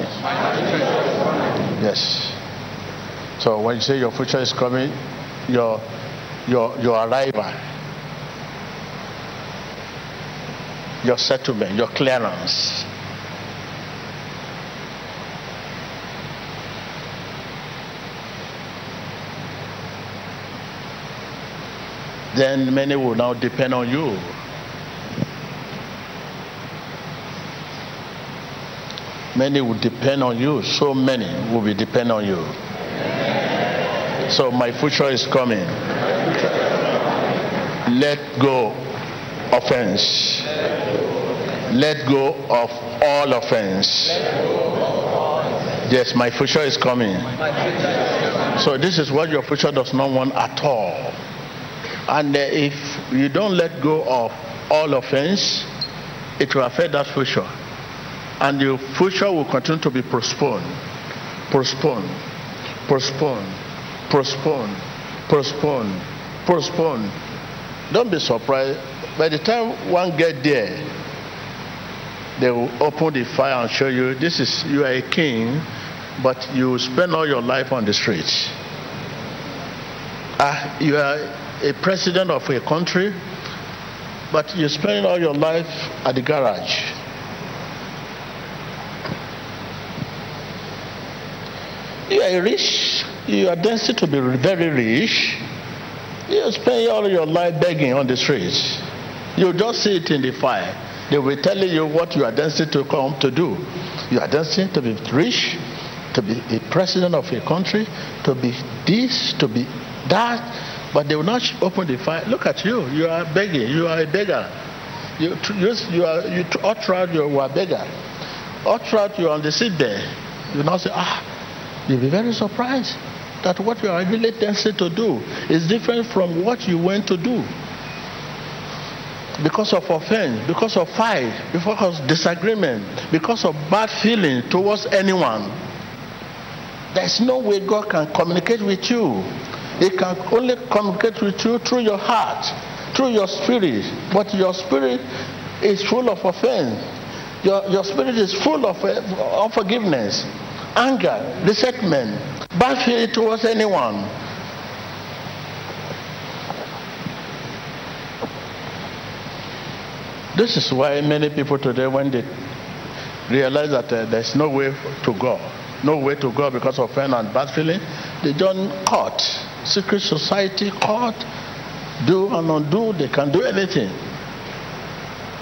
Yes. So when you say your future is coming, your your your arrival, your settlement, your clearance. Then many will now depend on you. Many will depend on you. So many will be depend on you. So my future is coming. Let go offense. Let go of all offense. Yes, my future is coming. So this is what your future does not want at all. And uh, if you don't let go of all offense, it will affect that future. And your future will continue to be postponed, postponed, postponed, postponed, postponed, postponed. Don't be surprised. By the time one get there, they will open the fire and show you this is you are a king, but you spend all your life on the streets. Ah, you are a president of a country, but you spend all your life at the garage. You are rich. You are destined to be very rich. You spend all your life begging on the streets. You just see it in the fire. They will tell you what you are destined to come to do. You are destined to be rich, to be a president of a country, to be this, to be that. But they will not open the fire. Look at you. You are begging. You are a beggar. You, you, you are you all throughout you are a beggar. All you are on the seat there. You now say, ah, you'll be very surprised that what you are really destined to do is different from what you went to do because of offense, because of fight, because of disagreement, because of bad feeling towards anyone. There's no way God can communicate with you. He can only communicate with you through your heart, through your spirit. But your spirit is full of offense. Your, your spirit is full of uh, unforgiveness, anger, resentment, bad feeling towards anyone. This is why many people today, when they realize that uh, there's no way to go, no way to go because of pain and bad feeling, they don't court, secret society, court, do and undo. They can do anything.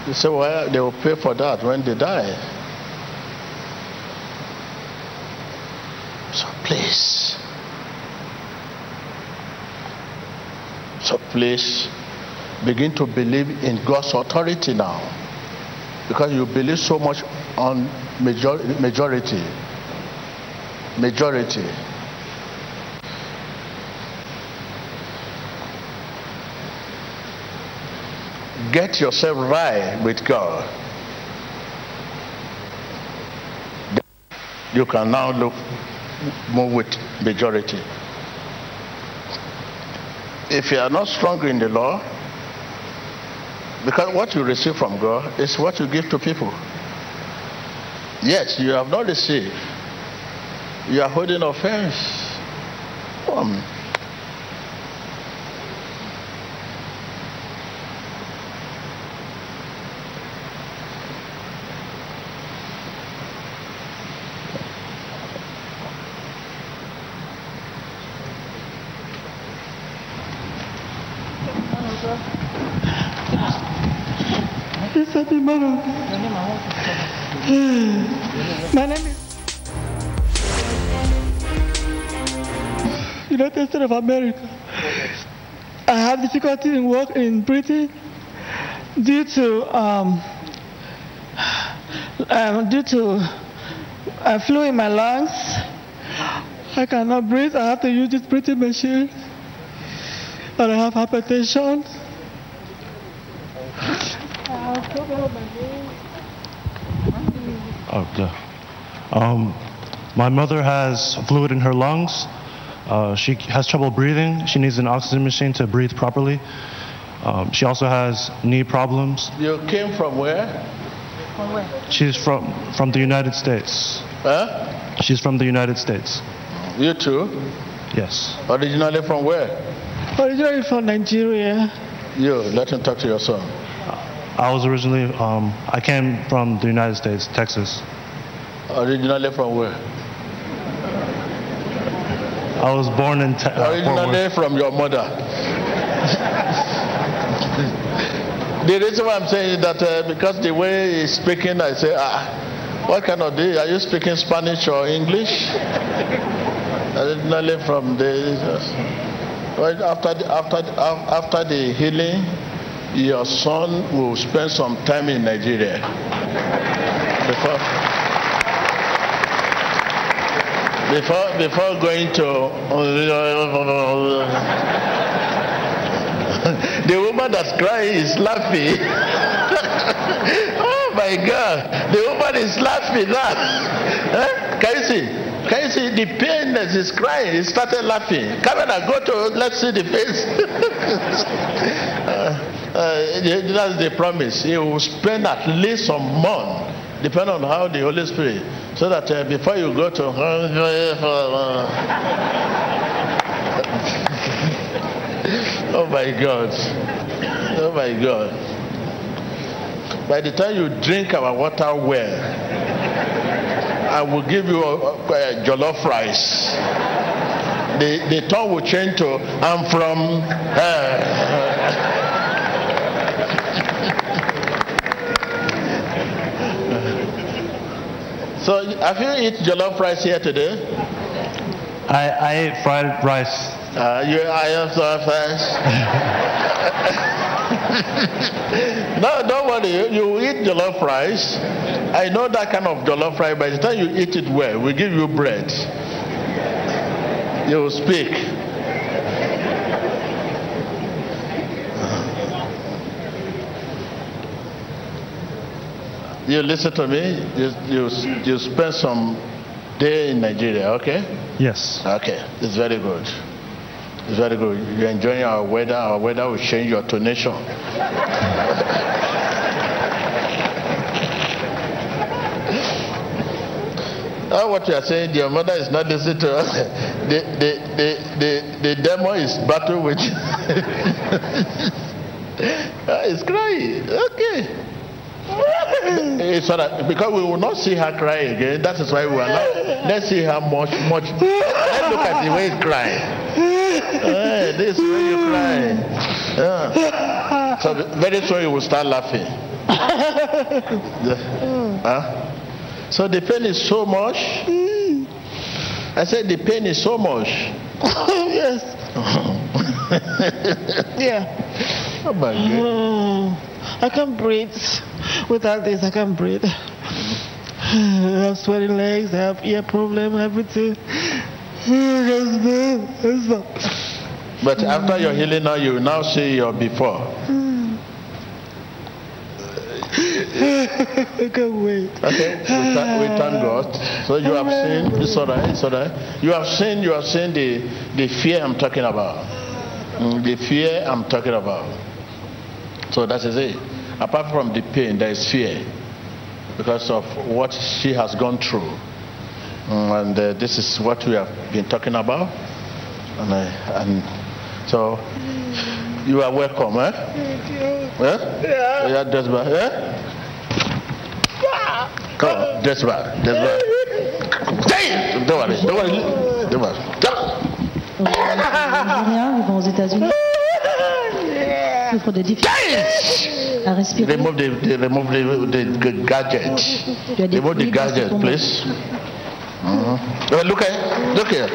They say, well, they will pay for that when they die. So please, so please begin to believe in God's authority now. Because you believe so much on major, majority. Majority. Get yourself right with God. You can now look move with majority. If you are not strong in the law, because what you receive from God is what you give to people. Yet you have not received. You are holding offense. Um, Of America. I have difficulty in work in Britain due to um, um, due to a flu in my lungs. I cannot breathe. I have to use this breathing machine, and I have hypertension. Okay. Um, my mother has fluid in her lungs. Uh, she has trouble breathing. She needs an oxygen machine to breathe properly. Um, she also has knee problems. you came from where? From where? She's from from the United States. Huh? She's from the United States. You too? Yes. Originally from where? Originally from Nigeria. You, let him talk to your son. I was originally um, I came from the United States, Texas. Originally from where? I was born in uh, Fort Originally Worth. from your mother. the reason why I'm saying is that uh, because the way he's speaking, I say, ah, what kind of day? Are you speaking Spanish or English? Originally from the. Well, after the, after the, after the healing, your son will spend some time in Nigeria. Before, before, before going to the woman that's crying is laughing. Oh my god the woman is laughing. Now Eh? can you see? Can you see? The pain that is crying he started laughing. Come I go to let's see the face. Uh, uh, that's the promise. He will spend at least some month depending on how the holy spirit so that uh, before you go to oh my god oh my god By the time you drink our water well, I will give you a, a jollof rice. The, the tongue will change to, I'm from. Uh, so, have you eaten jollof rice here today? I, I ate fried rice. Uh, you, I am so fast. no, don't worry. You, you eat jollof rice. I know that kind of jollof rice. By the time you eat it well, we give you bread. You will speak. You listen to me. You, you, you spend some day in Nigeria, okay? Yes. Okay, it's very good. It's very good. You're enjoying our weather. Our weather will change your tonation. Now what you are saying, your mother is not listening to us. The, the, the, the, the demo is battle with you. It's crying. Okay. It's all right, because we will not see her cry again. That is why we are not. Let's see how much, much. Let's look at the way he's crying. Eh, this is when you cry. Yeah. So very soon you will start laughing. The- huh? So the pain is so much. I said the pain is so much. yes. Yeah. Oh my God. I can't breathe. Without this, I can't breathe. I have sweaty legs, I have ear problem, everything. But after your healing now, you now see your before. I can't wait. Okay, we thank, we thank God. So you have seen, it's all right, it's all right. You have seen, you have seen the, the fear I'm talking about. Mm, the fear I'm talking about. So that is it. Apart from the pain, there is fear because of what she has gone through. Mm, and uh, this is what we have been talking about. And, uh, and so you are welcome, eh? Eh? Yeah. Yeah, that's bad. Eh? Come on, that's bad. That's bad. Hey! Don't worry, don't worry. Don't worry. Come. Nigeria, vivant aux États-Unis, souffre de difficultés à respirer. Remove the, the remove the, the, the gadget. Remove the gadget, please. Mhm. Uh, look here. Look here.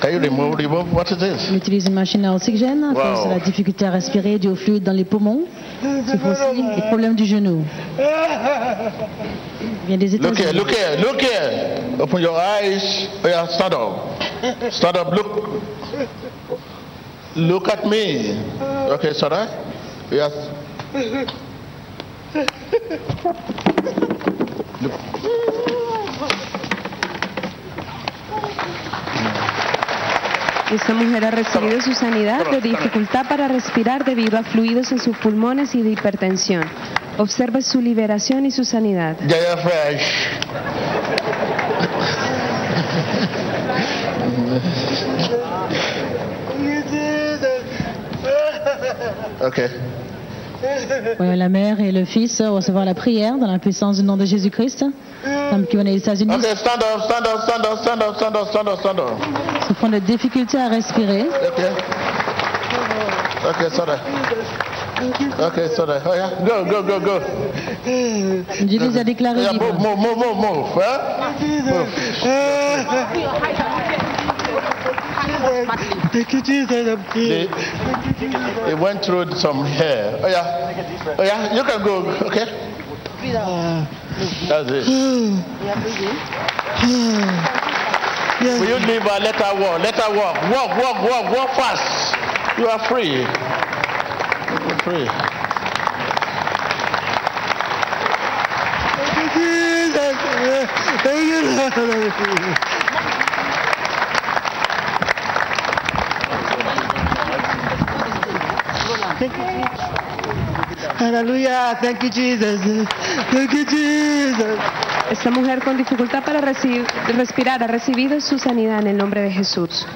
Can you remove remove? What it is? On utilise une machine à oxygène à cause Wow. de la difficulté à respirer, dû au fluide dans les poumons. Souffre aussi des problèmes du genou. Il vient des Look here, look here, look here. Open your eyes. Oh, yeah, stand up. Stand up, look. Look at me. Okay, sorry. Yes. Esta mujer ha recibido su sanidad de dificultad para respirar debido a fluidos en sus pulmones y de hipertensión. Observe su liberación y su sanidad. Jaya Fresh. Okay. Voyons la mère et le fils recevoir la prière dans la puissance du nom de Jésus-Christ. Femme qui vient des États-Unis Okay, stand up, stand up, stand up, stand up, stand up, stand up, stand up. souffrant de difficultés à respirer. Okay. Okay, sorry. Okay, sorry. Oh yeah, go, go, go, go. Dieu les a déclarés Yeah, move, move, move, move, move. Huh? Move. Thank you, Jesus. I'm healed. they went through some hair. Oh yeah. Oh yeah, you can go. Okay. That's it. Will you leave her? Let her walk. Let her walk. Walk, walk, walk, walk fast. You are free. You're free. Thank you, Jesus. Thank you, Lord. Hallelujah. Thank you, Jesus. Thank you, Jesus. Esta mujer con dificultad para recibir- respirar ha recibido su sanidad en el nombre de Jesús.